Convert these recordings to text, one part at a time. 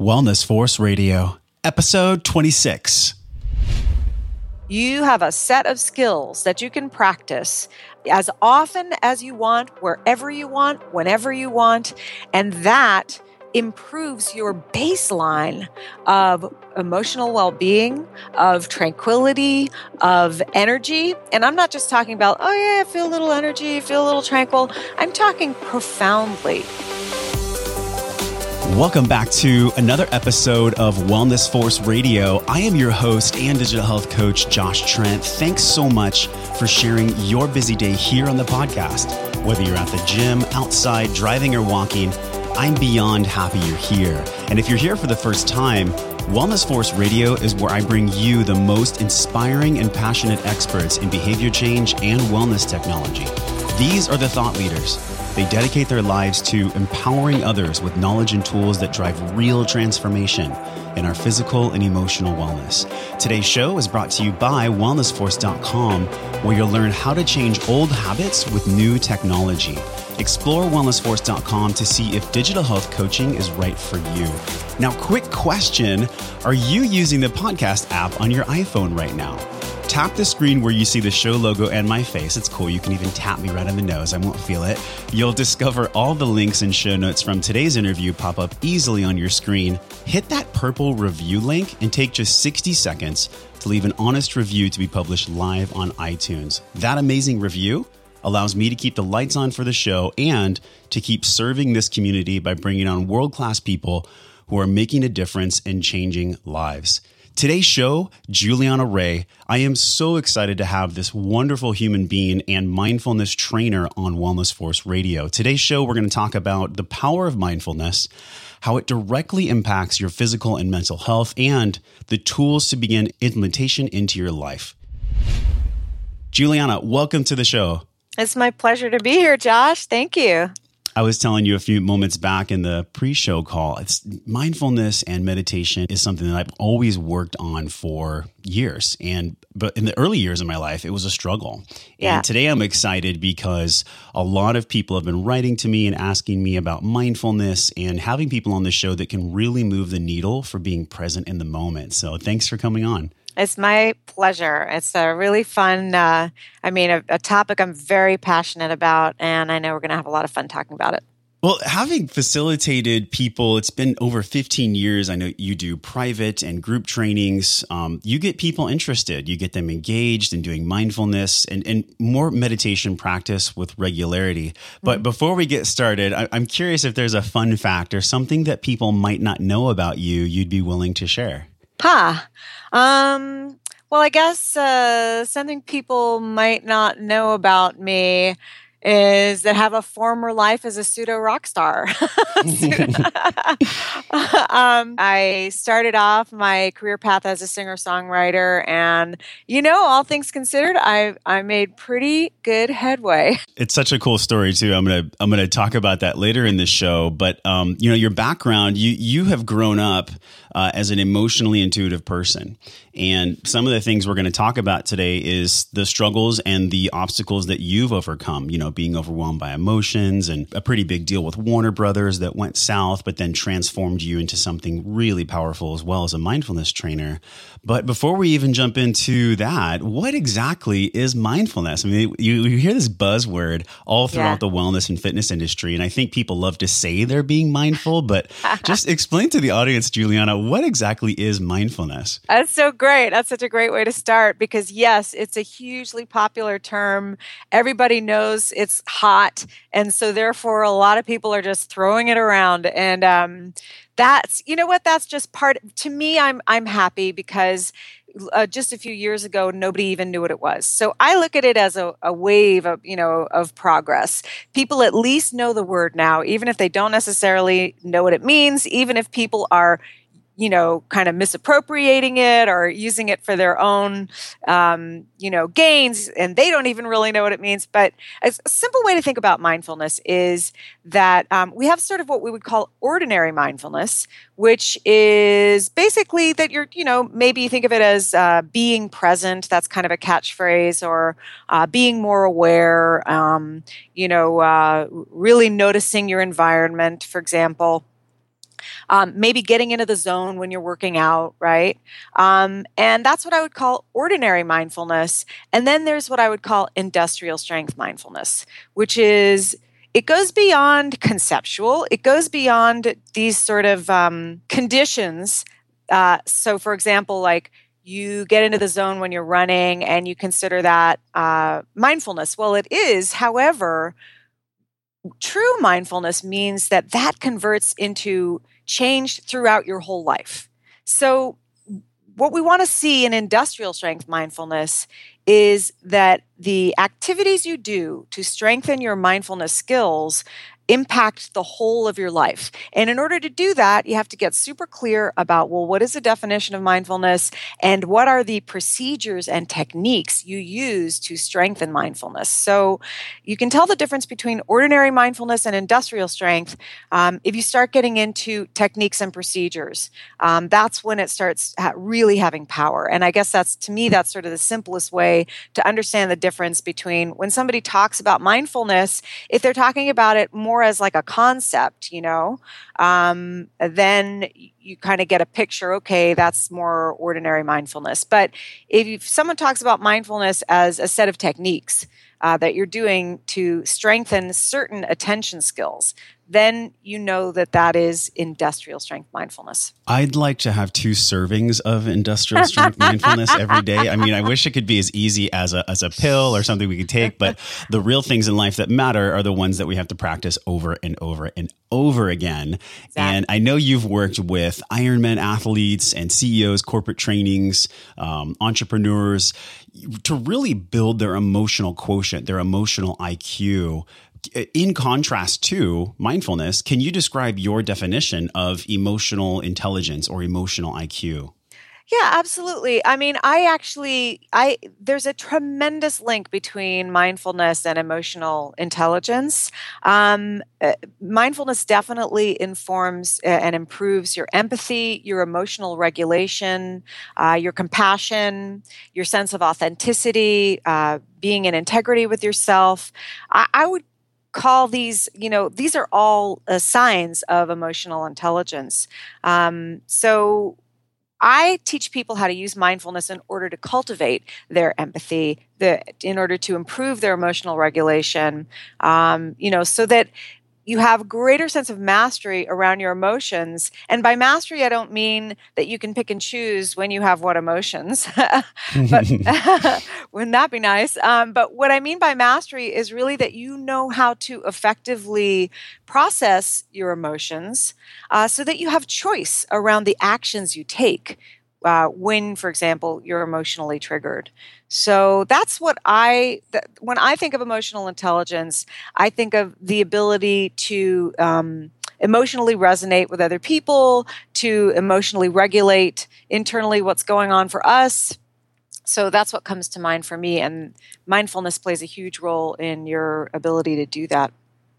Wellness Force Radio, episode 26. You have a set of skills that you can practice as often as you want, wherever you want, whenever you want, and that improves your baseline of emotional well being, of tranquility, of energy. And I'm not just talking about, oh, yeah, I feel a little energy, I feel a little tranquil. I'm talking profoundly. Welcome back to another episode of Wellness Force Radio. I am your host and digital health coach, Josh Trent. Thanks so much for sharing your busy day here on the podcast. Whether you're at the gym, outside, driving, or walking, I'm beyond happy you're here. And if you're here for the first time, Wellness Force Radio is where I bring you the most inspiring and passionate experts in behavior change and wellness technology. These are the thought leaders they dedicate their lives to empowering others with knowledge and tools that drive real transformation in our physical and emotional wellness. Today's show is brought to you by wellnessforce.com, where you'll learn how to change old habits with new technology. Explore wellnessforce.com to see if digital health coaching is right for you. Now, quick question Are you using the podcast app on your iPhone right now? tap the screen where you see the show logo and my face. It's cool. You can even tap me right on the nose. I won't feel it. You'll discover all the links and show notes from today's interview pop up easily on your screen. Hit that purple review link and take just 60 seconds to leave an honest review to be published live on iTunes. That amazing review allows me to keep the lights on for the show and to keep serving this community by bringing on world class people who are making a difference and changing lives. Today's show, Julianna Raye. I am so excited to have this wonderful human being and mindfulness trainer on Wellness Force Radio. Today's show, we're going to talk about the power of mindfulness, how it directly impacts your physical and mental health, and the tools to begin implementation into your life. Julianna, welcome to the show. It's my pleasure to be here, Josh. Thank you. I was telling you a few moments back in the pre-show call. It's mindfulness and meditation is something that I've always worked on for years. And but in the early years of my life, it was a struggle. Yeah. And today I'm excited because a lot of people have been writing to me and asking me about mindfulness and having people on the show that can really move the needle for being present in the moment. So thanks for coming on. It's my pleasure. It's a really fun, uh, I mean, a, a topic I'm very passionate about, and I know we're going to have a lot of fun talking about it. Well, having facilitated people, it's been over 15 years. I know you do private and group trainings. Um, you get people interested, you get them engaged in doing mindfulness and, and more meditation practice with regularity. But mm-hmm. before we get started, I, I'm curious if there's a fun fact or something that people might not know about you you'd be willing to share. Ha. Um, well, I guess uh, something people might not know about me is that have a former life as a pseudo rock star. um, I started off my career path as a singer songwriter, and you know, all things considered, I I made pretty good headway. It's such a cool story too. I'm gonna I'm gonna talk about that later in the show. But um, you know, your background, you you have grown up uh, as an emotionally intuitive person, and some of the things we're going to talk about today is the struggles and the obstacles that you've overcome. You know, being overwhelmed by emotions and a pretty big deal with Warner Brothers that went south, but then transformed you into something really powerful as well as a mindfulness trainer. But before we even jump into that, what exactly is mindfulness? I mean, you, you hear this buzzword all throughout yeah. the wellness and fitness industry, and I think people love to say they're being mindful, but just explain to the audience, Julianna, what exactly is mindfulness? That's so great. That's such a great way to start because, yes, it's a hugely popular term. Everybody knows it's hot. And so, therefore, a lot of people are just throwing it around. And um, that's, you know what, that's just part, to me, I'm, I'm happy because uh, just a few years ago nobody even knew what it was so i look at it as a, a, wave of you know of progress people at least know the word now even if they don't necessarily know what it means even if people are you know, kind of misappropriating it or using it for their own, um, you know, gains, and they don't even really know what it means. But a simple way to think about mindfulness is that um, we have sort of what we would call ordinary mindfulness, which is basically that you're, you know, maybe think of it as uh, being present. That's kind of a catchphrase, or uh, being more aware. Um, you know, uh, really noticing your environment, for example Um, maybe getting into the zone when you're working out, right? Um, and that's what I would call ordinary mindfulness. And then there's what I would call industrial strength mindfulness, which is it goes beyond conceptual, it goes beyond these sort of um, conditions. Uh, so, for example, like you get into the zone when you're running and you consider that uh, mindfulness. Well, it is. However, true mindfulness means that that converts into change throughout your whole life. So, what we want to see in industrial strength mindfulness is that the activities you do to strengthen your mindfulness skills impact the whole of your life. And in order to do that, you have to get super clear about well, what is the definition of mindfulness and what are the procedures and techniques you use to strengthen mindfulness. So you can tell the difference between ordinary mindfulness and industrial strength um, if you start getting into techniques and procedures. Um, that's when it starts really having power. And I guess that's, to me, that's sort of the simplest way to understand the difference between when somebody talks about mindfulness, if they're talking about it more more as like a concept, you know, um, then you kind of get a picture. Okay, that's more ordinary mindfulness. But if someone talks about mindfulness as a set of techniques, uh, that you're doing to strengthen certain attention skills, then you know that that is industrial strength mindfulness. I'd like to have two servings of industrial strength mindfulness every day. I mean, I wish it could be as easy as a, as a pill or something we could take, but the real things in life that matter are the ones that we have to practice over and over and over again. Exactly. And I know you've worked with Ironman athletes and CEOs, corporate trainings, um, entrepreneurs to really build their emotional quotient, their emotional IQ. In contrast to mindfulness, can you describe your definition of emotional intelligence or emotional IQ? Yeah, absolutely. I mean, I actually I there's a tremendous link between mindfulness and emotional intelligence. Um, uh, mindfulness definitely informs uh, and improves your empathy, your emotional regulation, uh, your compassion, your sense of authenticity, uh, being in integrity with yourself. I, I would call these you know these are all uh, signs of emotional intelligence um, so I teach people how to use mindfulness in order to cultivate their empathy, the, in order to improve their emotional regulation, um, you know, so that you have greater sense of mastery around your emotions. And by mastery i don't mean that you can pick and choose when you have what emotions. But wouldn't that be nice? Um, but what i mean by mastery is really that you know how to effectively process your emotions uh, so that you have choice around the actions you take uh, when, for example, you're emotionally triggered. So that's what I, th- when I think of emotional intelligence, I think of the ability to um, emotionally resonate with other people, to emotionally regulate internally what's going on for us. So that's what comes to mind for me. And mindfulness plays a huge role in your ability to do that.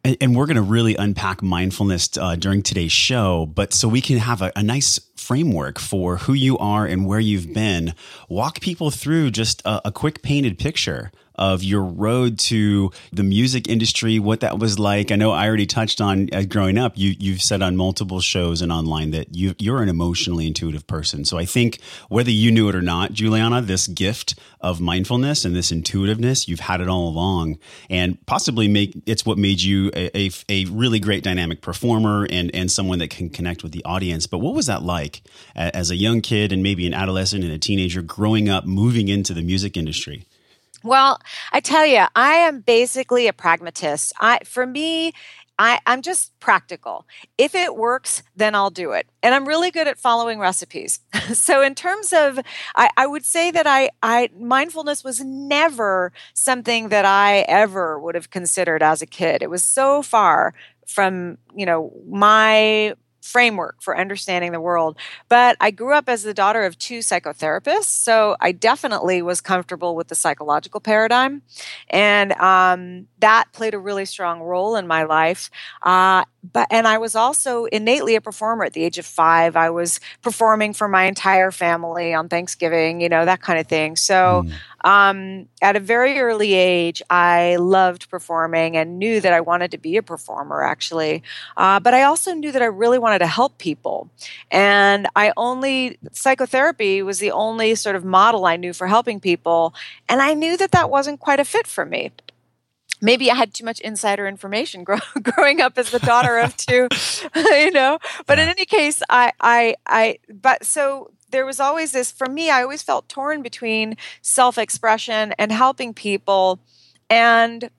And, we're going to really unpack mindfulness uh, during today's show. But so we can have a, a, nice framework for who you are and where you've been, walk people through just a, a quick painted picture of your road to the music industry, what that was like. I know I already touched on uh, growing up. You you've said on multiple shows and online that you you're an emotionally intuitive person. So I think whether you knew it or not, Julianna, this gift of mindfulness and this intuitiveness, you've had it all along, and possibly make it's what made you a, a, a really great dynamic performer and and someone that can connect with the audience. But what was that like as a young kid and maybe an adolescent and a teenager growing up, moving into the music industry? Well, I tell you, I am basically a pragmatist. I, for me, I, am just practical. If it works, then I'll do it. And I'm really good at following recipes. so in terms of, I, I, would say that I, I mindfulness was never something that I ever would have considered as a kid. It was so far from you know my framework for understanding the world. But I grew up as the daughter of two psychotherapists, so I definitely was comfortable with the psychological paradigm, and um, that played a really strong role in my life. Uh, but and I was also innately a performer at the age of five. I was performing for my entire family on Thanksgiving, you know that kind of thing. So. Mm. Um, at a very early age, I loved performing and knew that I wanted to be a performer, actually. Uh, but I also knew that I really wanted wanted to help people. And I only, psychotherapy was the only sort of model I knew for helping people. And I knew that that wasn't quite a fit for me maybe I had too much insider information grow, growing up as the daughter of two, you know. But in any case, I, I, I, but so there was always this for me. I always felt torn between self-expression and helping people, and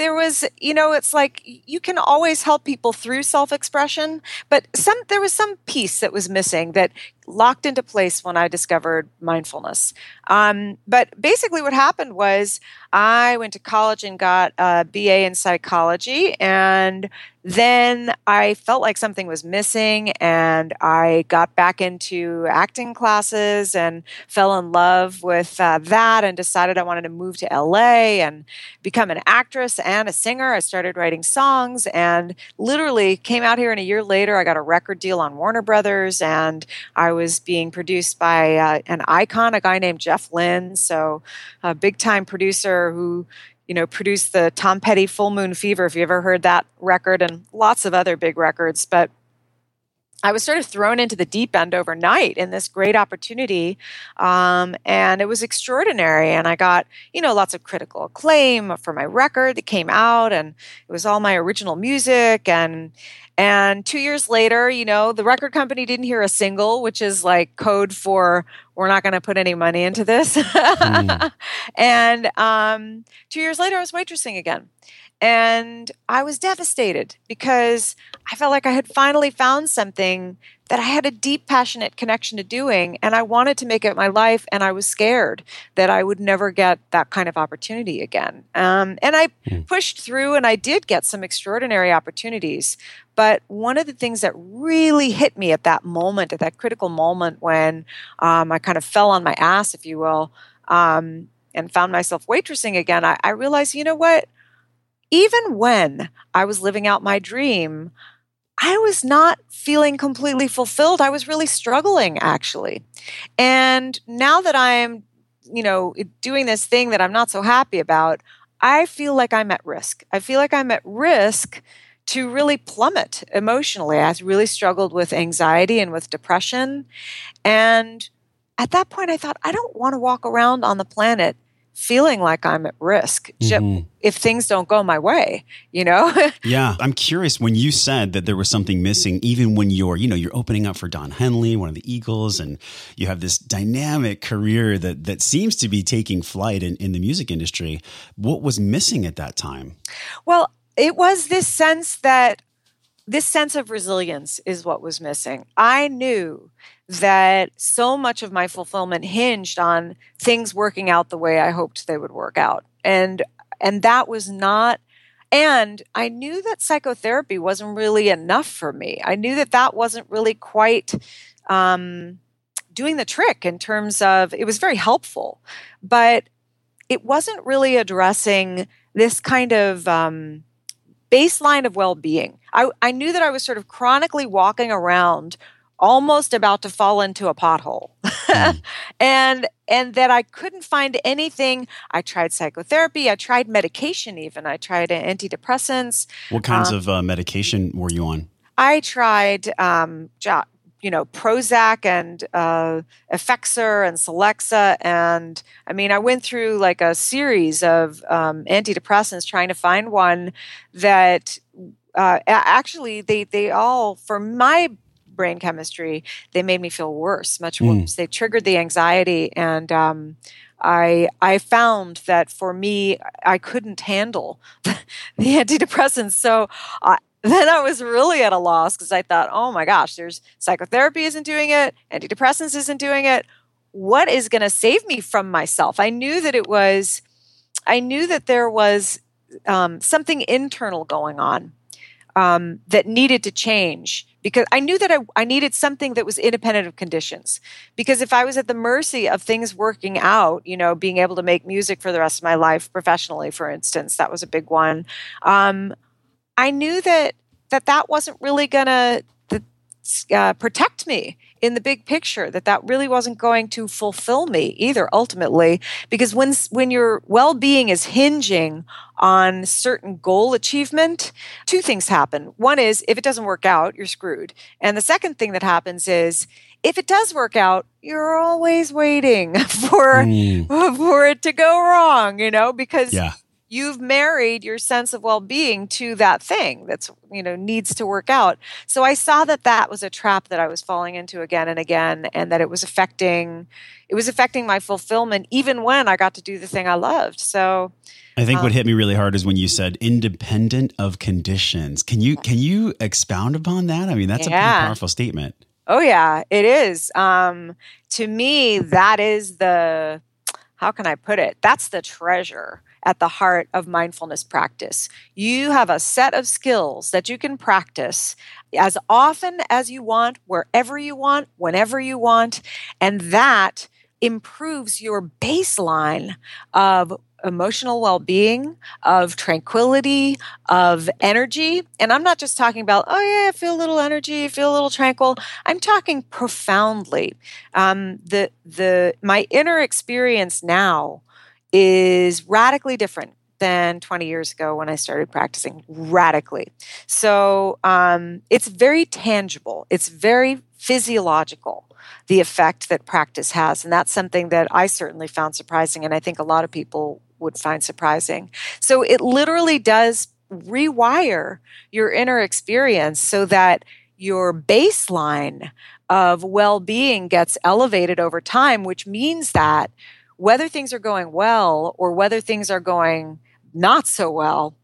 there was you know it's like you can always help people through self-expression but some there was some piece that was missing that locked into place when i discovered mindfulness um, but basically what happened was i went to college and got a ba in psychology and then I felt like something was missing, and I got back into acting classes and fell in love with uh, that and decided I wanted to move to LA and become an actress and a singer. I started writing songs and literally came out here, and a year later, I got a record deal on Warner Brothers, and I was being produced by uh, an icon, a guy named Jeff Lynne, so a big time producer who you know, produced the Tom Petty Full Moon Fever, if you ever heard that record, and lots of other big records. But I was sort of thrown into the deep end overnight in this great opportunity. Um, and it was extraordinary. And I got, you know, lots of critical acclaim for my record that came out. And it was all my original music. And, and two years later, you know, the record company didn't hear a single, which is like code for we're not going to put any money into this. mm. And um, two years later, I was waitressing again. And I was devastated because I felt like I had finally found something that I had a deep, passionate connection to doing. And I wanted to make it my life. And I was scared that I would never get that kind of opportunity again. Um, and I mm. pushed through and I did get some extraordinary opportunities. But one of the things that really hit me at that moment, at that critical moment when um, I kind of fell on my ass, if you will, um, and found myself waitressing again, I, I realized, you know what? Even when I was living out my dream, I was not feeling completely fulfilled. I was really struggling, actually. And now that I'm, you know, doing this thing that I'm not so happy about, I feel like I'm at risk. I feel like I'm at risk to really plummet emotionally. I really struggled with anxiety and with depression. And at that point, I thought, I don't want to walk around on the planet feeling like I'm at risk mm-hmm. if things don't go my way, you know? yeah. I'm curious when you said that there was something missing, even when you're, you know, you're opening up for Don Henley, one of the Eagles, and you have this dynamic career that that seems to be taking flight in, in the music industry. What was missing at that time? Well, it was this sense that this sense of resilience is what was missing. I knew that so much of my fulfillment hinged on things working out the way I hoped they would work out. And and that was not and I knew that psychotherapy wasn't really enough for me. I knew that that wasn't really quite um, doing the trick in terms of it was very helpful, but it wasn't really addressing this kind of um, baseline of well being. I, I knew that I was sort of chronically walking around almost about to fall into a pothole. Mm. and and that i couldn't find anything. I tried psychotherapy. I tried medication even. I tried antidepressants. What kinds um, of uh, medication were you on? I tried um, you know prozac and uh, effexor and celexa. And i mean i went through like a series of um, antidepressants trying to find one that uh, actually they they all for my brain chemistry, they made me feel worse, much mm. worse. They triggered the anxiety, and um, I I found that for me, I couldn't handle the, antidepressants. So I, then I was really at a loss because I thought, oh my gosh, there's psychotherapy isn't doing it, antidepressants isn't doing it. What is going to save me from myself? I knew that it was, I knew that there was um, something internal going on um, that needed to change because I knew that I, I needed something that was independent of conditions. Because if I was at the mercy of things working out, you know, being able to make music for the rest of my life professionally, for instance, that was a big one. Um, I knew that that that wasn't really gonna uh, protect me in the big picture that that really wasn't going to fulfill me either ultimately. Because when when your well-being is hinging on certain goal achievement two things happen. One is if it doesn't work out you're screwed. And the second thing that happens is if it does work out you're always waiting for mm. for it to go wrong you know because yeah you've married your sense of well-being to that thing that's you know needs to work out so i saw that that was a trap that i was falling into again and again and that it was affecting it was affecting my fulfillment even when i got to do the thing i loved so I think um, what hit me really hard is when you said independent of conditions. Can you can you expound upon that? I mean, that's yeah. a pretty powerful statement. Oh yeah, it is. Um, to me, that is the how can I put it? That's the treasure at the heart of mindfulness practice. You have a set of skills that you can practice as often as you want, wherever you want, whenever you want, and that improves your baseline of emotional well being, of tranquility, of energy. And I'm not just talking about, oh, yeah, I feel a little energy, I feel a little tranquil. I'm talking profoundly. Um, the, the, my inner experience now is radically different than 20 years ago when I started practicing radically. So um, it's very tangible, it's very physiological, the effect that practice has. And that's something that I certainly found surprising, and I think a lot of people would find surprising. So it literally does rewire your inner experience so that your baseline of well being gets elevated over time, which means that whether things are going well or whether things are going not so well,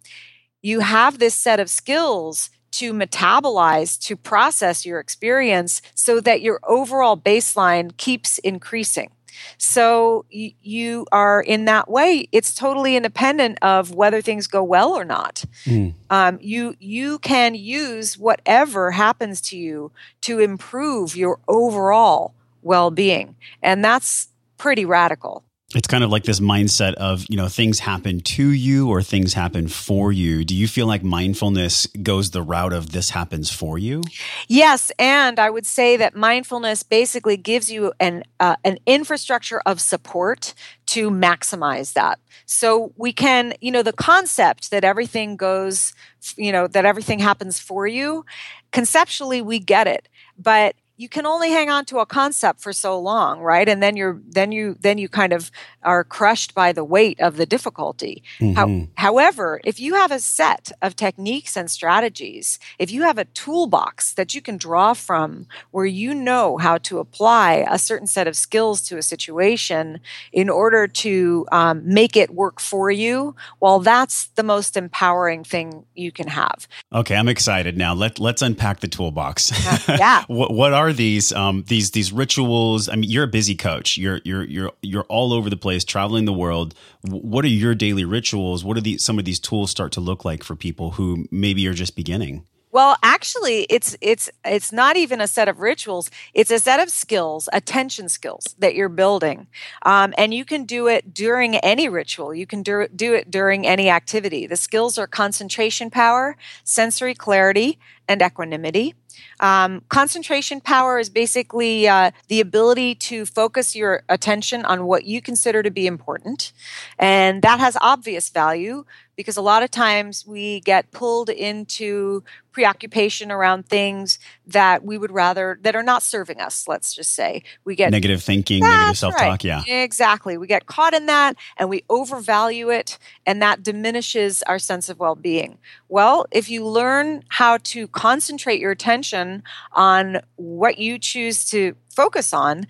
you have this set of skills to metabolize, to process your experience so that your overall baseline keeps increasing. So y- you are in that way. It's totally independent of whether things go well or not. Mm. Um, you you can use whatever happens to you to improve your overall well being, and that's pretty radical it's kind of like this mindset of you know things happen to you or things happen for you. Do you feel like mindfulness goes the route of this happens for you? Yes and i would say that mindfulness basically gives you an uh, an infrastructure of support to maximize that. So we can you know the concept that everything goes you know that everything happens for you conceptually we get it but you can only hang on to a concept for so long right? And then you're then you then you kind of are crushed by the weight of the difficulty. Mm-hmm. How, however if you have a set of techniques and strategies if you have a toolbox that you can draw from where you know how to apply a certain set of skills to a situation in order to um, make it work for you well that's the most empowering thing you can have. Okay i'm excited. Now Let, let's unpack the toolbox. Yeah. What, what are are these um, these these rituals? I mean, you're a busy coach. You're you're you're you're all over the place, traveling the world. What are your daily rituals? What are the some of these tools start to look like for people who maybe are just beginning? Well, actually, it's it's it's not even a set of rituals. It's a set of skills, attention skills that you're building, um, and you can do it during any ritual. You can do, do it during any activity. The skills are concentration power, sensory clarity, and equanimity. Um, concentration power is basically uh, the ability to focus your attention on what you consider to be important. And that has obvious value because a lot of times we get pulled into preoccupation around things that we would rather that are not serving us let's just say we get negative thinking negative self-talk right. yeah exactly we get caught in that and we overvalue it and that diminishes our sense of well-being well if you learn how to concentrate your attention on what you choose to focus on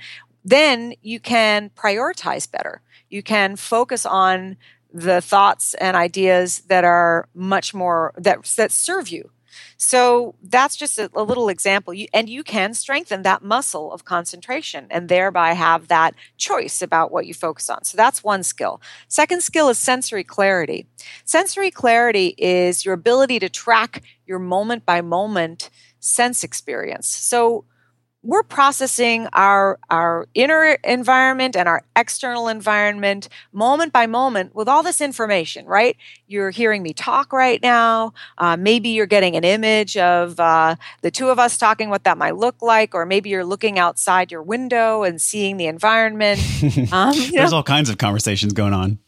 then you can prioritize better. You can focus on the thoughts and ideas that are much more that that serve you so that's just a, a little example. You, and you can strengthen that muscle of concentration and thereby have that choice about what you focus on. So that's one skill. Second skill is sensory clarity. Sensory clarity is your ability to track your moment by moment sense experience. So we're processing our our inner environment and our external environment moment by moment with all this information right? You're hearing me talk right now. Uh, maybe you're getting an image of uh, the two of us talking what that might look like or maybe you're looking outside your window and seeing the environment. Um, there's know? all kinds of conversations going on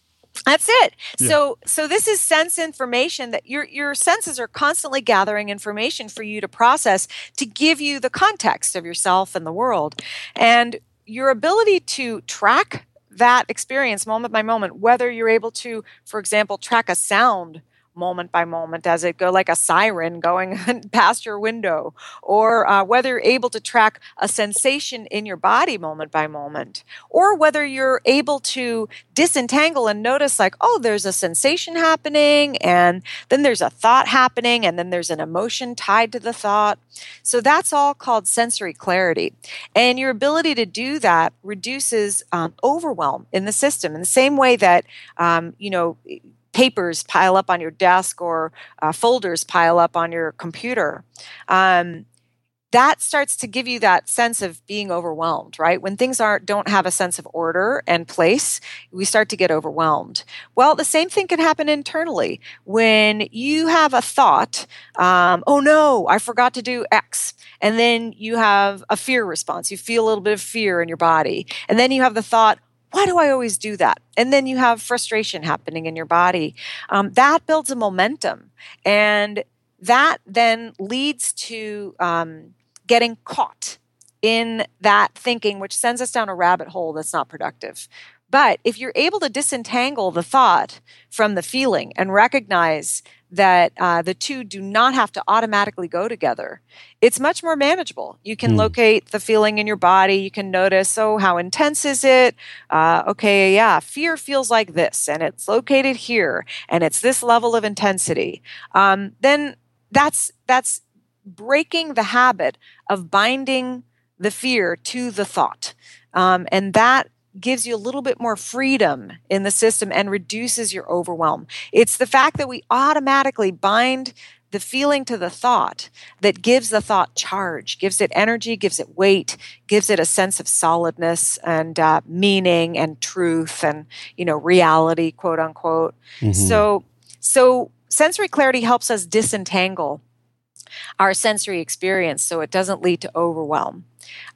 that's it. Yeah. So so this is sense information that your your senses are constantly gathering information for you to process to give you the context of yourself and the world. And your ability to track that experience moment by moment, whether you're able to, for example, track a sound moment by moment as it go like a siren going past your window or uh, whether you're able to track a sensation in your body moment by moment or whether you're able to disentangle and notice like oh there's a sensation happening and then there's a thought happening and then there's an emotion tied to the thought. So that's all called sensory clarity. And your ability to do that reduces um, overwhelm in the system in the same way that um, you know papers pile up on your desk or uh, folders pile up on your computer. Um, that starts to give you that sense of being overwhelmed right when things aren't don't have a sense of order and place we start to get overwhelmed well the same thing can happen internally when you have a thought um, oh no i forgot to do x and then you have a fear response you feel a little bit of fear in your body and then you have the thought why do I always do that? And then you have frustration happening in your body. Um, that builds a momentum. And that then leads to um, getting caught in that thinking, which sends us down a rabbit hole that's not productive. But if you're able to disentangle the thought from the feeling and recognize that uh, the two do not have to automatically go together, it's much more manageable. You can mm. locate the feeling in your body. You can notice, oh, how intense is it? Uh, okay, yeah, fear feels like this, and it's located here, and it's this level of intensity. Um, then that's that's breaking the habit of binding the fear to the thought, um, and that gives you a little bit more freedom in the system and reduces your overwhelm. It's the fact that we automatically bind the feeling to the thought that gives the thought charge, gives it energy, gives it weight, gives it a sense of solidness and uh, meaning and truth and you know reality, quote unquote. Mm-hmm. So, so sensory clarity helps us disentangle our sensory experience so it doesn't lead to overwhelm.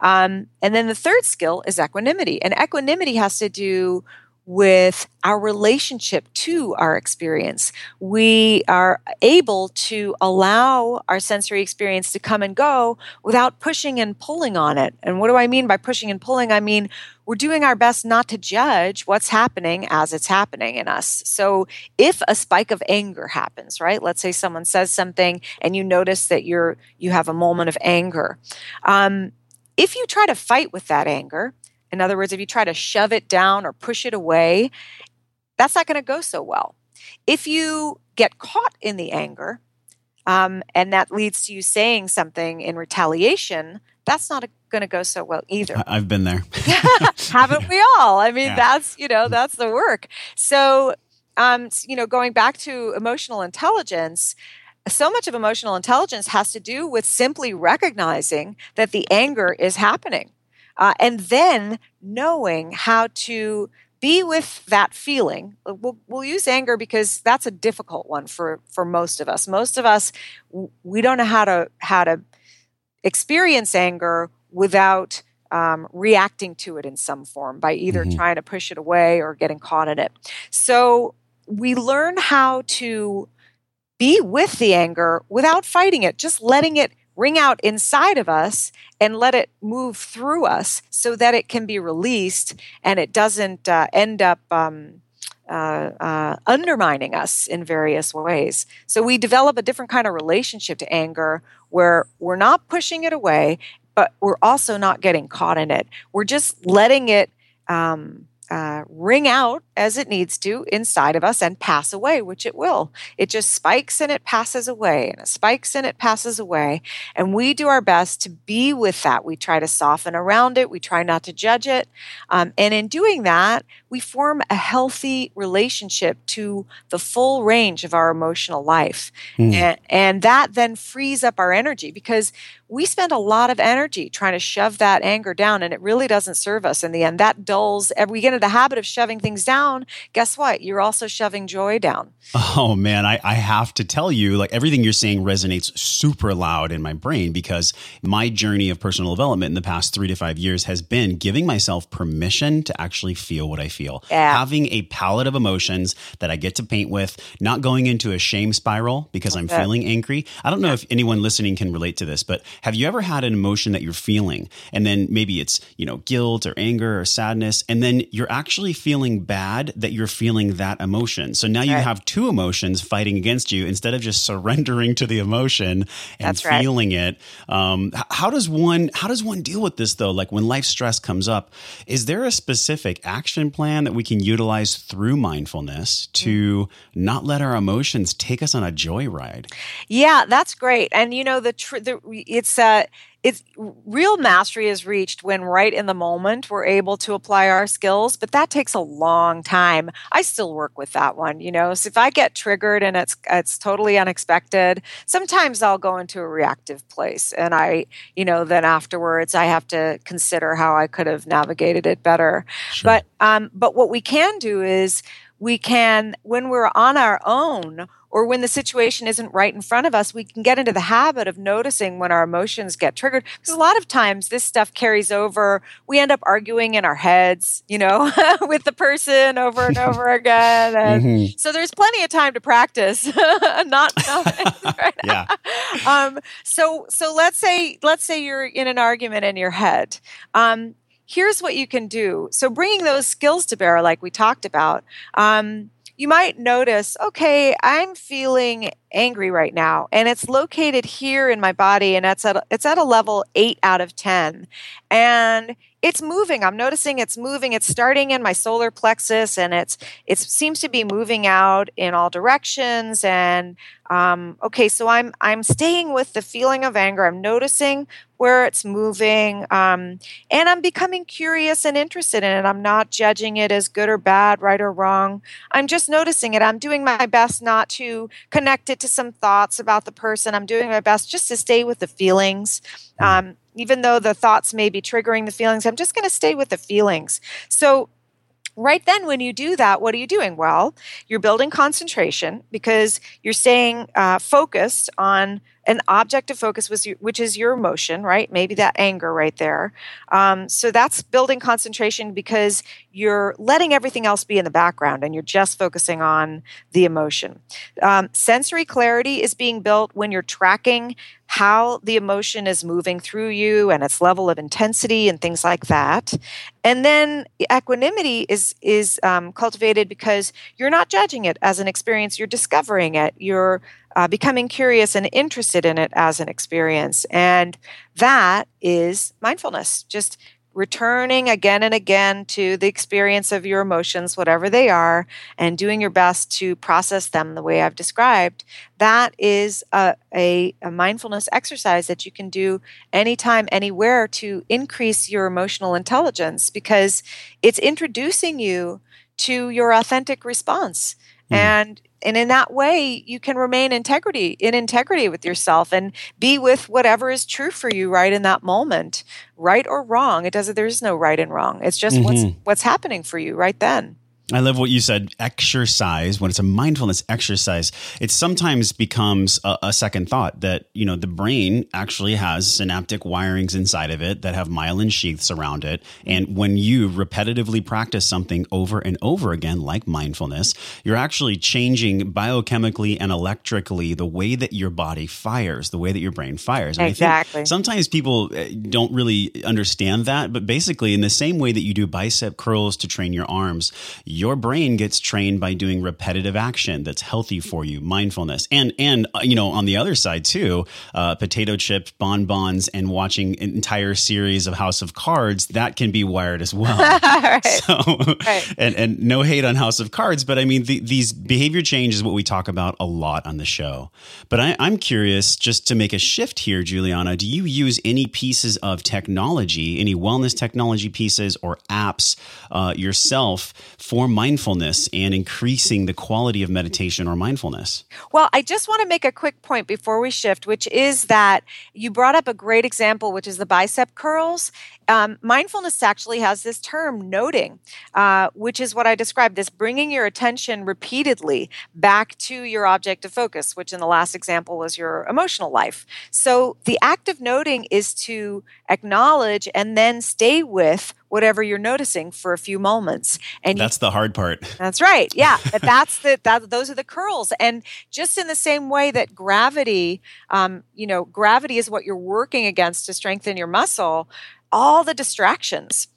Um, and then the third skill is equanimity. And equanimity has to do with our relationship to our experience. We are able to allow our sensory experience to come and go without pushing and pulling on it. And what do I mean by pushing and pulling? I mean, we're doing our best not to judge what's happening as it's happening in us. So if a spike of anger happens, right? Let's say someone says something and you notice that you're you have a moment of anger. Um, if you try to fight with that anger, in other words, if you try to shove it down or push it away, that's not going to go so well. If you get caught in the anger, um, and that leads to you saying something in retaliation, that's not going to go so well either. I've been there. Haven't we all? I mean, yeah. that's, you know, that's the work. So, um, you know, going back to emotional intelligence, so much of emotional intelligence has to do with simply recognizing that the anger is happening uh, and then knowing how to be with that feeling we'll, we'll use anger because that's a difficult one for for most of us most of us we don't know how to how to experience anger without um, reacting to it in some form by either mm-hmm. trying to push it away or getting caught in it so we learn how to be with the anger without fighting it, just letting it ring out inside of us and let it move through us so that it can be released and it doesn't uh, end up um, uh, uh, undermining us in various ways. So we develop a different kind of relationship to anger where we're not pushing it away, but we're also not getting caught in it. We're just letting it. Um, uh, ring out as it needs to inside of us and pass away, which it will. It just spikes and it passes away, and it spikes and it passes away. And we do our best to be with that. We try to soften around it, we try not to judge it. Um, and in doing that, we form a healthy relationship to the full range of our emotional life. Mm. And, and that then frees up our energy because we spend a lot of energy trying to shove that anger down, and it really doesn't serve us in the end. That dulls, we get into the habit of shoving things down. Guess what? You're also shoving joy down. Oh man, I, I have to tell you, like everything you're saying resonates super loud in my brain because my journey of personal development in the past three to five years has been giving myself permission to actually feel what I feel. Yeah. Having a palette of emotions that I get to paint with, not going into a shame spiral because I'm feeling angry. I don't know if anyone listening can relate to this, but have you ever had an emotion that you're feeling and then maybe it's, you know, guilt or anger or sadness, and then you're actually feeling bad that you're feeling that emotion. So now you Right. have two emotions fighting against you instead of just surrendering to the emotion and right. feeling it. Um, how does one how does one deal with this though? Like when life stress comes up, is there a specific action plan that we can utilize through mindfulness to not let our emotions take us on a joyride? Yeah, that's great. And you know the tr- the it's uh it's real mastery is reached when right in the moment we're able to apply our skills, but that takes a long time. I still work with that one, you know. So if I get triggered and it's it's totally unexpected, sometimes I'll go into a reactive place and I, you know, then afterwards I have to consider how I could have navigated it better. But um but what we can do is we can when we're on our own or when the situation isn't right in front of us, we can get into the habit of noticing when our emotions get triggered. Because a lot of times this stuff carries over. We end up arguing in our heads, you know, with the person over and over again. And Mhm. so there's plenty of time to practice. not, not right? Yeah. um, so so let's say let's say you're in an argument in your head. Um, here's what you can do. So bringing those skills to bear, like we talked about. Um, you might notice, okay, I'm feeling angry right now, and it's located here in my body, and it's at it's at a level eight out of ten, and it's moving. I'm noticing it's moving. It's starting in my solar plexus, and it's it seems to be moving out in all directions. And um, okay, so I'm I'm staying with the feeling of anger. I'm noticing where it's moving, um, and I'm becoming curious and interested in it. I'm not judging it as good or bad, right or wrong. I'm just noticing it. I'm doing my best not to connect it to some thoughts about the person. I'm doing my best just to stay with the feelings. Um, even though the thoughts may be triggering the feelings, I'm just going to stay with the feelings. So, right then, when you do that, what are you doing? Well, you're building concentration because you're staying uh, focused on an object of focus, was your, which is your emotion, right? Maybe that anger right there. Um, so that's building concentration because you're letting everything else be in the background and you're just focusing on the emotion. Um, sensory clarity is being built when you're tracking how the emotion is moving through you and its level of intensity and things like that. And then equanimity is is um, cultivated because you're not judging it as an experience; you're discovering it. You're uh, becoming curious and interested in it as an experience, and that is mindfulness. Just returning again and again to the experience of your emotions, whatever they are, and doing your best to process them the way I've described. That is a, a, a mindfulness exercise that you can do anytime, anywhere to increase your emotional intelligence because it's introducing you to your authentic response. Mm. And and in that way you can remain integrity in integrity with yourself and be with whatever is true for you right in that moment right or wrong. It doesn't there's no right and wrong. It's just what's Mhm. what's happening for you right then I love what you said. Exercise, when it's a mindfulness exercise, it sometimes becomes a, a second thought that, you know, the brain actually has synaptic wirings inside of it that have myelin sheaths around it. And when you repetitively practice something over and over again, like mindfulness, you're actually changing biochemically and electrically the way that your body fires, the way that your brain fires. And I think Exactly. sometimes people uh, don't really understand that, but basically, in the same way that you do bicep curls to train your arms, your brain gets trained by doing repetitive action that's healthy for you, mindfulness, and and uh, you know on the other side too, uh, potato chips, bonbons, and watching an entire series of House of Cards that can be wired as well. right. So, Right. and and no hate on House of Cards, but I mean the, these behavior change is what we talk about a lot on the show. But I, I'm curious, just to make a shift here, Julianna, do you use any pieces of technology, any wellness technology pieces or apps uh, yourself for mindfulness and increasing the quality of meditation or mindfulness? Well, I just want to make a quick point before we shift, which is that you brought up a great example, which is the bicep curls. Um, mindfulness actually has this term, noting, uh, which is what I described this bringing your attention repeatedly back to your object of focus, which in the last example was your emotional life. So the act of noting is to acknowledge and then stay with whatever you're noticing for a few moments. And that's you, the hard part. That's right. Yeah that's the that, those are the curls. And just in the same way that gravity um, you know gravity is what you're working against to strengthen your muscle all the distractions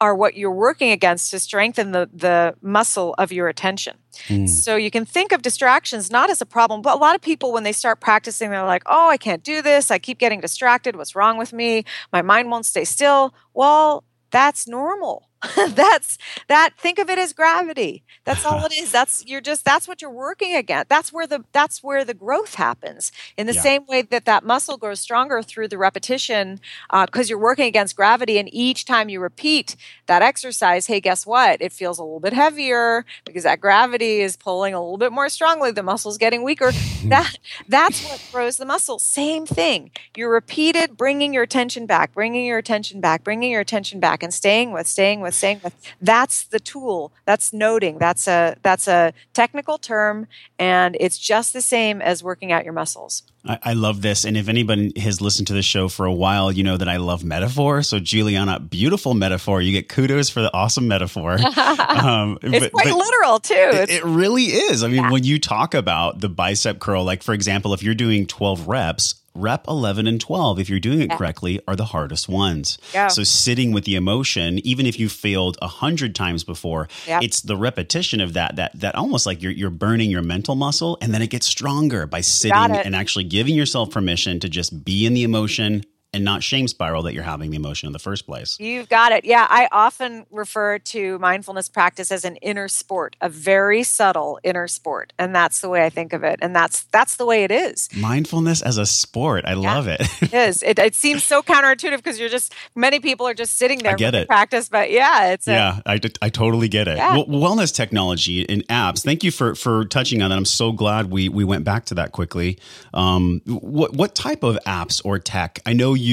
are what you're working against to strengthen the, the muscle of your attention. Mm. So you can think of distractions not as a problem, but a lot of people, when they start practicing, they're like, oh, I can't do this. I keep getting distracted. What's wrong with me? My mind won't stay still. Well, that's normal. that's that think of it as gravity. That's all it is. That's you're just that's what you're working against. That's where the that's where the growth happens. In the yeah. same way that that muscle grows stronger through the repetition because uh, you're working against gravity and each time you repeat that exercise hey guess what? It feels a little bit heavier because that gravity is pulling a little bit more strongly. The muscle's getting weaker. That that's what grows the muscle. Same thing. You're repeated bringing your attention back bringing your attention back bringing your attention back and staying with staying with saying with that's the tool that's noting that's a that's a technical term and it's just the same as working out your muscles I, I love this. And if anybody has listened to the show for a while, you know that I love metaphor. So, Julianna, beautiful metaphor. You get kudos for the awesome metaphor. um, it's but, quite but literal, too. It, it, really is. I mean, yeah. when you talk about the bicep curl, like for example, if you're doing 12 reps, rep 11 and 12 if you're doing it correctly are the hardest ones yeah. so sitting with the emotion even if you failed a hundred times before yeah. it's the repetition of that that that almost like you're, you're burning your mental muscle and then it gets stronger by sitting and actually giving yourself permission to just be in the emotion and not shame spiral that you're having the emotion in the first place. You've got it. Yeah, I often refer to mindfulness practice as an inner sport, a very subtle inner sport, and that's the way I think of it. And that's that's the way it is. Mindfulness as a sport, I yeah, love it. it is. It, it seems so counterintuitive because you're just many people are just sitting there. I get it. Practice, but yeah, it's yeah. A, I, I totally get it. Yeah. Well, wellness technology and apps. Thank you for for touching on that. I'm so glad we we went back to that quickly. Um, what what type of apps or tech? I know you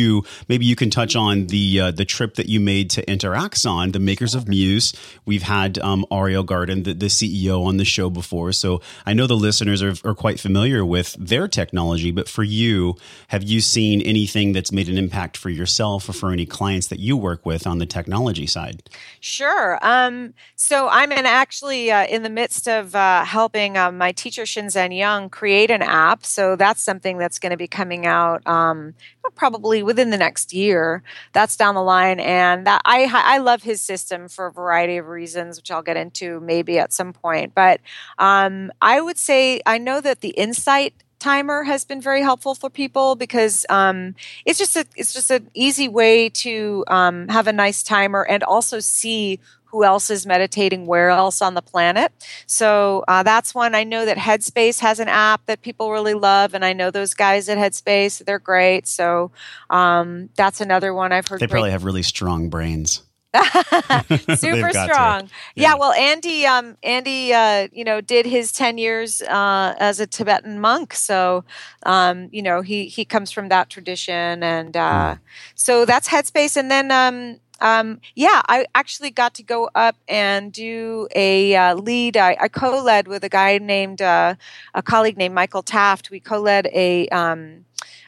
maybe you can touch on the uh, the trip that you made to Interaxon, the makers of Muse. We've had um, Ariel Garten, the, the, CEO, on the show before, so I know the listeners are, are quite familiar with their technology. But for you, have you seen anything that's made an impact for yourself or for any clients that you work with on the technology side? Sure. Um, so I'm in actually uh, in the midst of uh, helping uh, my teacher Shinzen Young create an app. So that's something that's going to be coming out um, probably within the next year. That's down the line, and that I I love his system for a variety of reasons, which I'll get into maybe at some point. But um, I would say I know that the insight timer has been very helpful for people because um, it's just a it's just an easy way to um, have a nice timer and also see who else is meditating where else on the planet. So uh, that's one. I know that Headspace has an app that people really love, and I know those guys at Headspace. They're great. So um, that's another one I've heard. They probably have really strong brains. super strong yeah. yeah. well andy um andy uh you know did his 10 years uh as a tibetan monk so um you know he he comes from that tradition and uh mm. so that's headspace and then um um, yeah, I actually got to go up and do a uh, lead. I, I, co-led with a guy named uh, a colleague named Michael Taft. We co-led a um,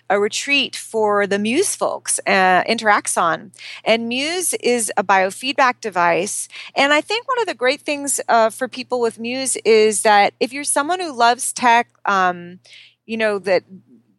a retreat for the Muse folks, uh, Interaxon. And Muse is a biofeedback device. And I think one of the great things uh, for people with Muse is that if you're someone who loves tech, um, you know, that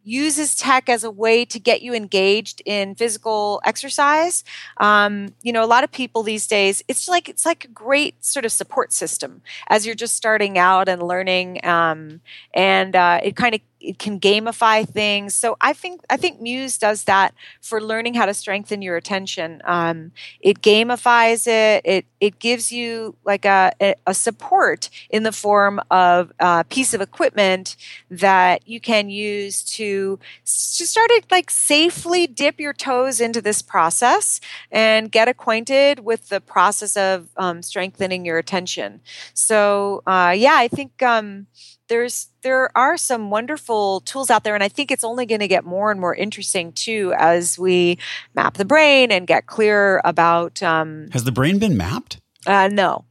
uses tech as a way to get you engaged in physical exercise. Um, you know, a lot of people these days, it's like it's like a great sort of support system as you're just starting out and learning, um, and uh, it kind of it can gamify things. So I think I think Muse does that for learning how to strengthen your attention. Um, it gamifies it. It it gives you like a, a support in the form of a piece of equipment that you can use to to start to like safely dip your toes into this process and get acquainted with the process of um, strengthening your attention. So uh, yeah, I think. Um, there's there are some wonderful tools out there and i think it's only going to get more and more interesting too as we map the brain and get clear about um, has the brain been mapped? uh, no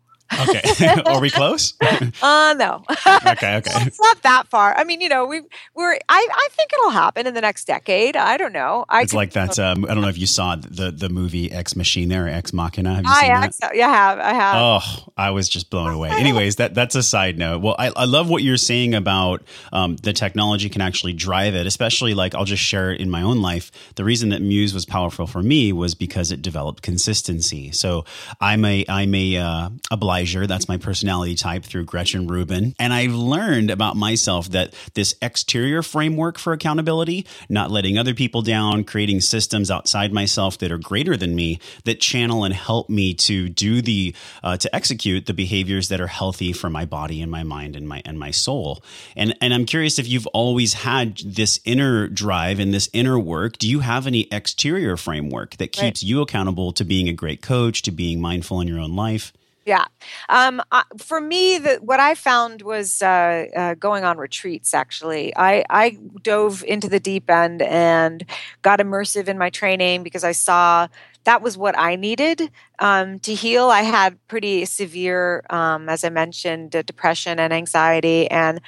Okay. Are we close? uh no. okay, okay. it's not that far. I mean, you know, we we're I, I think it'll happen in the next decade. I don't know. I it's could, like that um, I don't know if you saw the the movie Ex Machina or Ex Machina. Have you I seen that? Yeah, I have. I have. Oh, I was just blown away. Anyways, that that's a side note. Well, I, I love what you're saying about um, the technology can actually drive it, especially like I'll just share it in my own life. The reason that Muse was powerful for me was because it developed consistency. So I'm a I'm a uh, obliger. That's my personality type through Gretchen Rubin. And I've learned about myself that this exterior framework for accountability, not letting other people down, creating systems outside myself that are greater than me, that channel and help me to do the, uh, to execute the behaviors that are healthy for my body and my mind and my, and my soul. And, and I'm curious if you've always had this inner drive and this inner work. Do you have any exterior framework that keeps right. you accountable to being a great coach, to being mindful in your own life? Yeah. Um, for me, the, what I found was uh, uh, going on retreats, actually. I, I dove into the deep end and got immersive in my training because I saw that was what I needed um, to heal. I had pretty severe, um, as I mentioned, depression and anxiety. And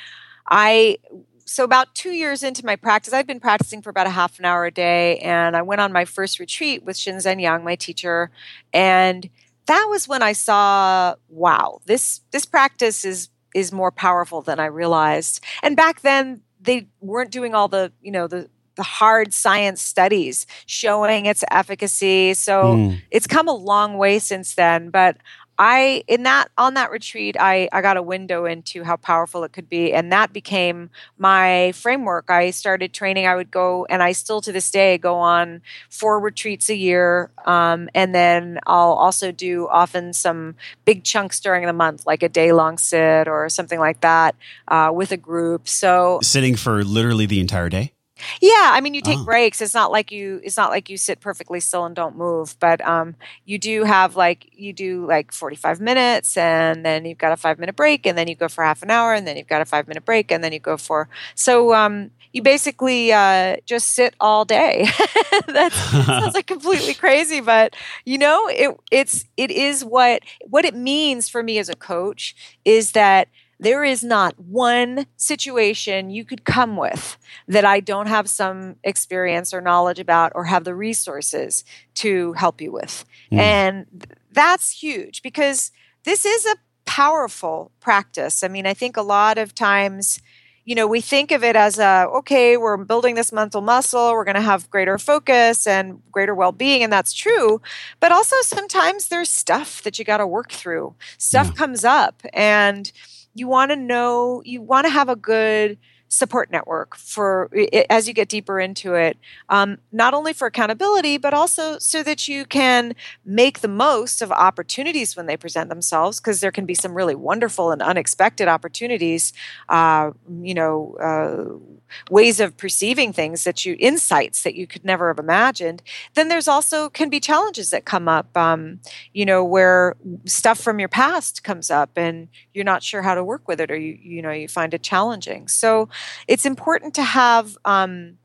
I so about two years into my practice, I'd been practicing for about a half an hour a day, and I went on my first retreat with Shinzen Young, my teacher, and that was when I saw, wow, this this practice is is more powerful than I realized. And back then they weren't doing all the, you know, the the hard science studies showing its efficacy. So mm. it's come a long way since then, but I in that on that retreat I I got a window into how powerful it could be and that became my framework. I started training. I would go and I still to this day go on four retreats a year, um, and then I'll also do often some big chunks during the month, like a day long sit or something like that uh, with a group. So sitting for literally the entire day. Yeah, I mean you take oh. breaks. It's not like you it's not like you sit perfectly still and don't move, but um you do have like you do like 45 minutes and then you've got a 5 minute break and then you go for half an hour and then you've got a 5 minute break and then you go for So um you basically uh, just sit all day. that sounds like completely crazy, but you know, it it's it is what what it means for me as a coach is that there is not one situation you could come with that I don't have some experience or knowledge about or have the resources to help you with. Mm. And that's huge because this is a powerful practice. I mean, I think a lot of times, you know, we think of it as a okay, we're building this mental muscle, we're going to have greater focus and greater well being, and that's true. But also, sometimes there's stuff that you got to work through, stuff yeah. comes up. And you want to know, you want to have a good support network for as you get deeper into it um, not only for accountability but also so that you can make the most of opportunities when they present themselves because there can be some really wonderful and unexpected opportunities uh, you know uh, ways of perceiving things that you insights that you could never have imagined. Then there's also can be challenges that come up um, you know where stuff from your past comes up and you're not sure how to work with it or you you know you find it challenging. So it's important to have um,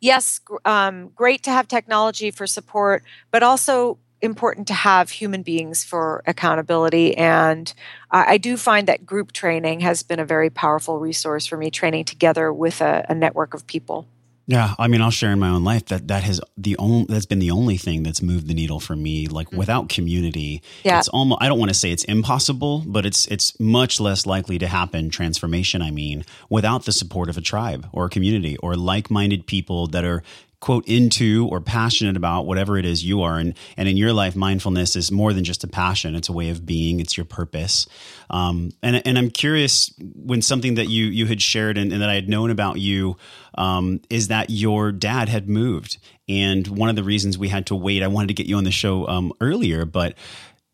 yes um, great to have technology for support but also important to have human beings for accountability. And uh, I do find that group training has been a very powerful resource for me, training together with a, a network of people. Yeah, I mean, I'll share in my own life that that has the only that's been the only thing that's moved the needle for me. Like mm-hmm. without community, yeah. it's almost I don't want to say it's impossible, but it's it's much less likely to happen. Transformation, I mean, without the support of a tribe or a community or like minded people that are quote into or passionate about whatever it is you are. And and in your life mindfulness is more than just a passion. It's a way of being. It's your purpose. Um, and and I'm curious when something that you you had shared and, and that I had known about you um, is that your dad had moved. And one of the reasons we had to wait I wanted to get you on the show um, earlier but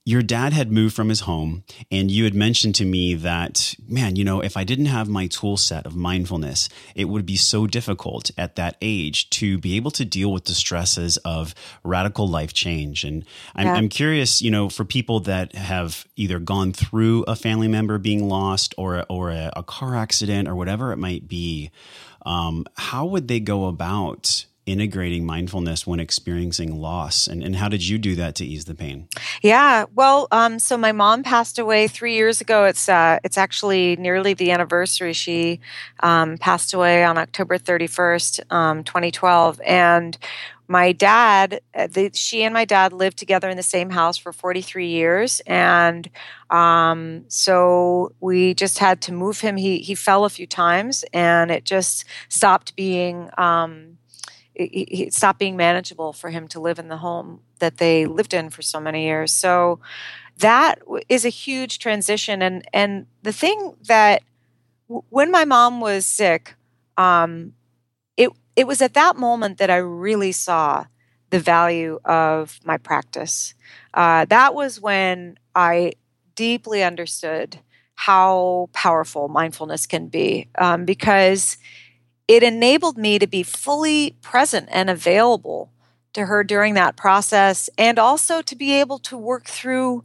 your dad had moved from his home and you had mentioned to me that man you know if i didn't have my tool set of mindfulness it would be so difficult at that age to be able to deal with the stresses of radical life change and i'm, yeah. I'm curious you know for people that have either gone through a family member being lost or or a, a car accident or whatever it might be um, how would they go about integrating mindfulness when experiencing loss? And, and how did you do that to ease the pain? Yeah well um, so my mom passed away three years ago. It's uh, it's actually nearly the anniversary. She um, passed away on october 31st um, 2012 and my dad uh, the, she and my dad lived together in the same house for 43 years. And um, so we just had to move him. He, he fell a few times and it just stopped being um, it, stopped being manageable for him to live in the home that they lived in for so many years. So that is a huge transition. And and the thing that when my mom was sick, um, it it was at that moment that I really saw the value of my practice. Uh, that was when I deeply understood how powerful mindfulness can be, um, because it enabled me to be fully present and available to her during that process and also to be able to work through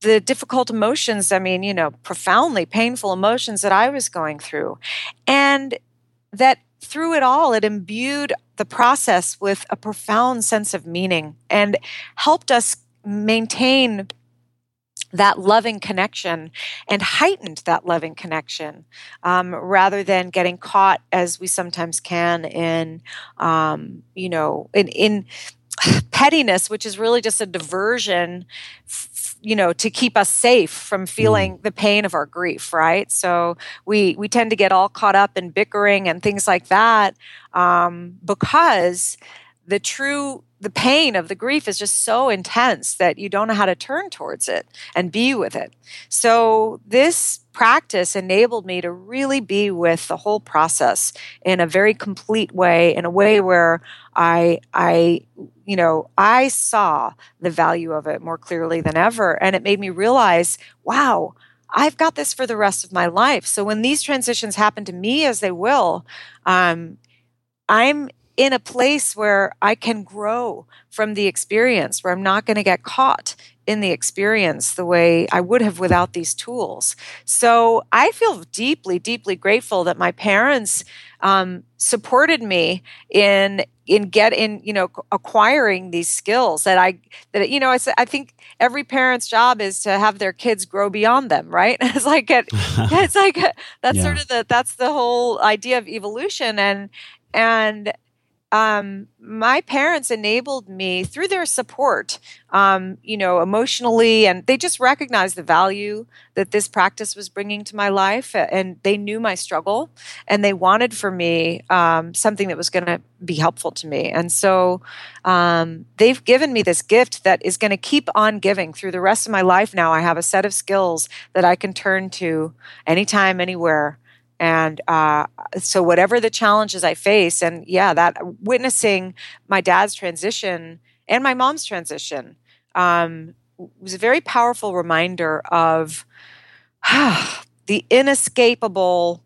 the difficult emotions i mean you know profoundly painful emotions that i was going through. And that through it all it imbued the process with a profound sense of meaning and helped us maintain that loving connection and heightened that loving connection um, rather than getting caught as we sometimes can in um, you know in, in pettiness which is really just a diversion f- you know to keep us safe from feeling mm. the pain of our grief right so we we tend to get all caught up in bickering and things like that um, because the true the pain of the grief is just so intense that you don't know how to turn towards it and be with it. So, this practice enabled me to really be with the whole process in a very complete way, in a way where I, I, you know, I saw the value of it more clearly than ever. And it made me realize, wow, I've got this for the rest of my life. So, when these transitions happen to me, as they will, um, I'm in a place where I can grow from the experience, where I'm not going to get caught in the experience the way I would have without these tools. So I feel deeply, deeply grateful that my parents um, supported me in in get in you know acquiring these skills that I that you know I, I think every parent's job is to have their kids grow beyond them right it's like it, it's like that's yeah. sort of the that's the whole idea of evolution and and um, my parents enabled me through their support, um, you know, emotionally, and they just recognized the value that this practice was bringing to my life, and they knew my struggle, and they wanted for me um, something that was going to be helpful to me, and so um, they've given me this gift that is going to keep on giving through the rest of my life. Now I have a set of skills that I can turn to anytime, anywhere and uh, so whatever the challenges i face and yeah that witnessing my dad's transition and my mom's transition um, was a very powerful reminder of the inescapable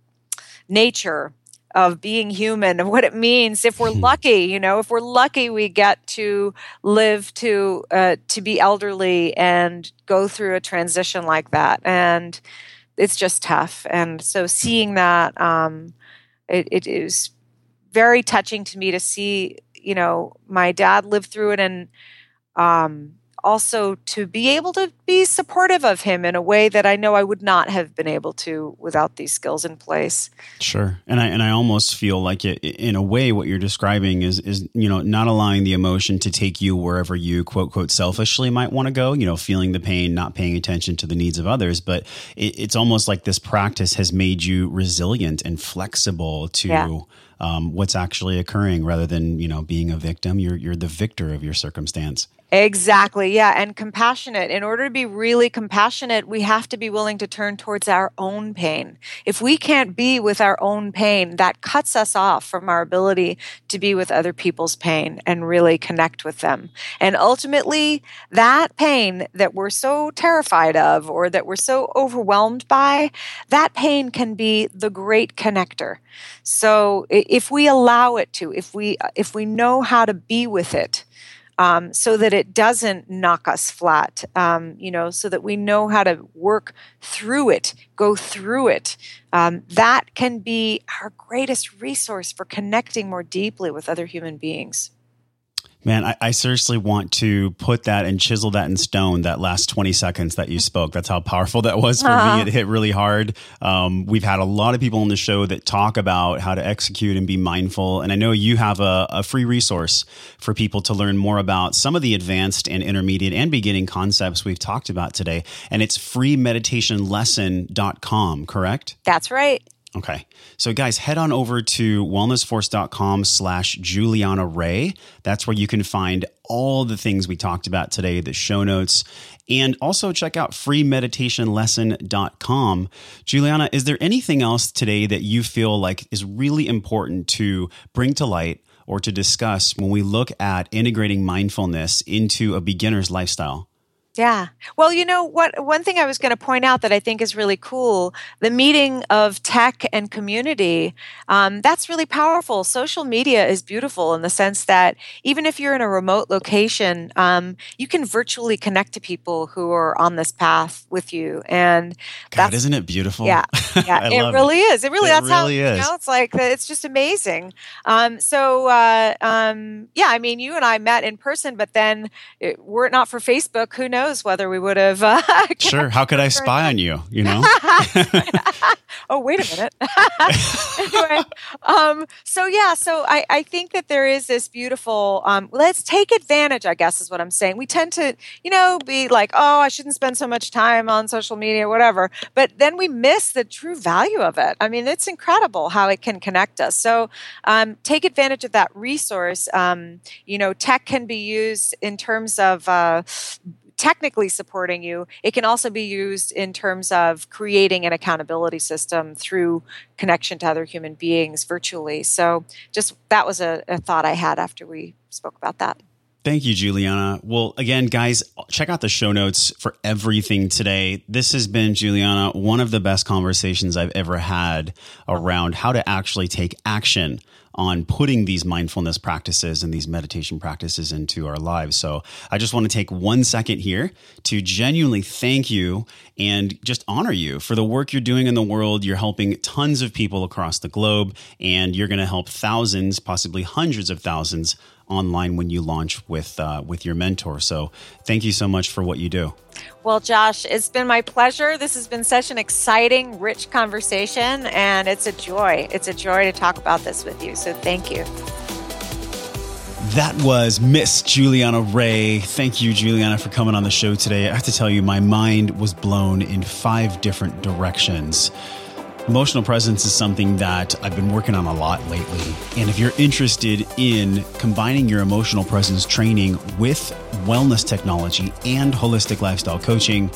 nature of being human of what it means if we're hmm. lucky you know if we're lucky we get to live to uh, to be elderly and go through a transition like that and it's just tough. And so seeing that, um, it, it is very touching to me to see, you know, my dad live through it and um, also to be able to be supportive of him in a way that I know I would not have been able to without these skills in place. Sure. And I and I almost feel like it in a way what you're describing is is you know not allowing the emotion to take you wherever you quote quote selfishly might want to go, you know, feeling the pain, not paying attention to the needs of others, but it, it's almost like this practice has made you resilient and flexible to yeah um, what's actually occurring rather than you know being a victim you're you're the victor of your circumstance Exactly. Yeah. And compassionate. In order to be really compassionate, we have to be willing to turn towards our own pain. If we can't be with our own pain, that cuts us off from our ability to be with other people's pain and really connect with them. And ultimately, that pain that we're so terrified of or that we're so overwhelmed by, that pain can be the great connector. So if we allow it to, if we if we know how to be with it, um, so that it doesn't knock us flat, um, you know, so that we know how to work through it, go through it. Um, that can be our greatest resource for connecting more deeply with other human beings. Man, I, I, seriously want to put that and chisel that in stone. That last twenty seconds that you spoke. That's how powerful that was for uh-huh. me. It hit really hard. Um, we've had a lot of people on the show that talk about how to execute and be mindful, and I know you have a, a free resource for people to learn more about some of the advanced and intermediate and beginning concepts we've talked about today. And it's freemeditationlesson.com. Correct? That's right. Okay. So guys, head on over to wellnessforce.com slash Julianna Raye. That's where you can find all the things we talked about today, the show notes, and also check out freemeditationlesson.com. Julianna, is there anything else today that you feel like is really important to bring to light or to discuss when we look at integrating mindfulness into a beginner's lifestyle? Yeah. Well, you know what? One thing I was going to point out that I think is really cool the meeting of tech and community. Um, that's really powerful. Social media is beautiful in the sense that even if you're in a remote location, um, you can virtually connect to people who are on this path with you. And God, isn't it beautiful? Yeah. Yeah. it really it. is. It really, it that's really how, is. you know, it's like, it's just amazing. Um, so, uh, um, yeah, I mean, you and I met in person, but then it, were it not for Facebook, who knows? Knows whether we would have. Uh, sure. How could I spy on you? You know. oh, wait a minute. anyway, um, so yeah, so I, I think that there is this beautiful. Um, let's take advantage. I guess is what I'm saying. We tend to, you know, be like, oh, I shouldn't spend so much time on social media, whatever. But then we miss the true value of it. I mean, it's incredible how it can connect us. So um, take advantage of that resource. Um, you know, tech can be used in terms of uh, technically supporting you, it can also be used in terms of creating an accountability system through connection to other human beings virtually. So, just that was a, a thought I had after we spoke about that. Thank you, Julianna. Well, again, guys, check out the show notes for everything today. This has been, Julianna, one of the best conversations I've ever had around how to actually take action on putting these mindfulness practices and these meditation practices into our lives. So I just want to take one second here to genuinely thank you and just honor you for the work you're doing in the world. You're helping tons of people across the globe, and you're going to help thousands, possibly hundreds of thousands online when you launch with uh, with your mentor. So thank you so much for what you do. Well, Josh, it's been my pleasure. This has been such an exciting, rich conversation, and it's a joy. It's a joy to talk about this with you. So thank you. That was Miss Julianna Raye. Thank you, Julianna, for coming on the show today. I have to tell you, my mind was blown in five different directions. Emotional presence is something that I've been working on a lot lately. And if you're interested in combining your emotional presence training with wellness technology and holistic lifestyle coaching,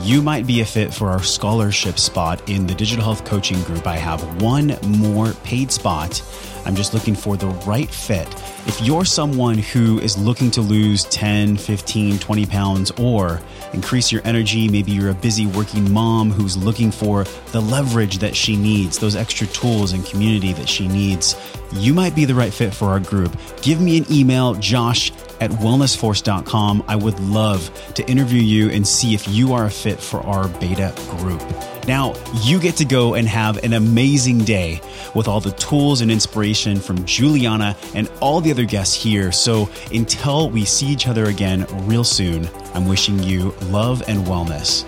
you might be a fit for our scholarship spot in the digital health coaching group. I have one more paid spot. I'm just looking for the right fit. If you're someone who is looking to lose 10, 15, 20 pounds or increase your energy. Maybe you're a busy working mom who's looking for the leverage that she needs, those extra tools and community that she needs. You might be the right fit for our group. Give me an email, josh at wellnessforce.com. I would love to interview you and see if you are a fit for our beta group. Now, you get to go and have an amazing day with all the tools and inspiration from Julianna and all the other guests here. So until we see each other again real soon, I'm wishing you love and wellness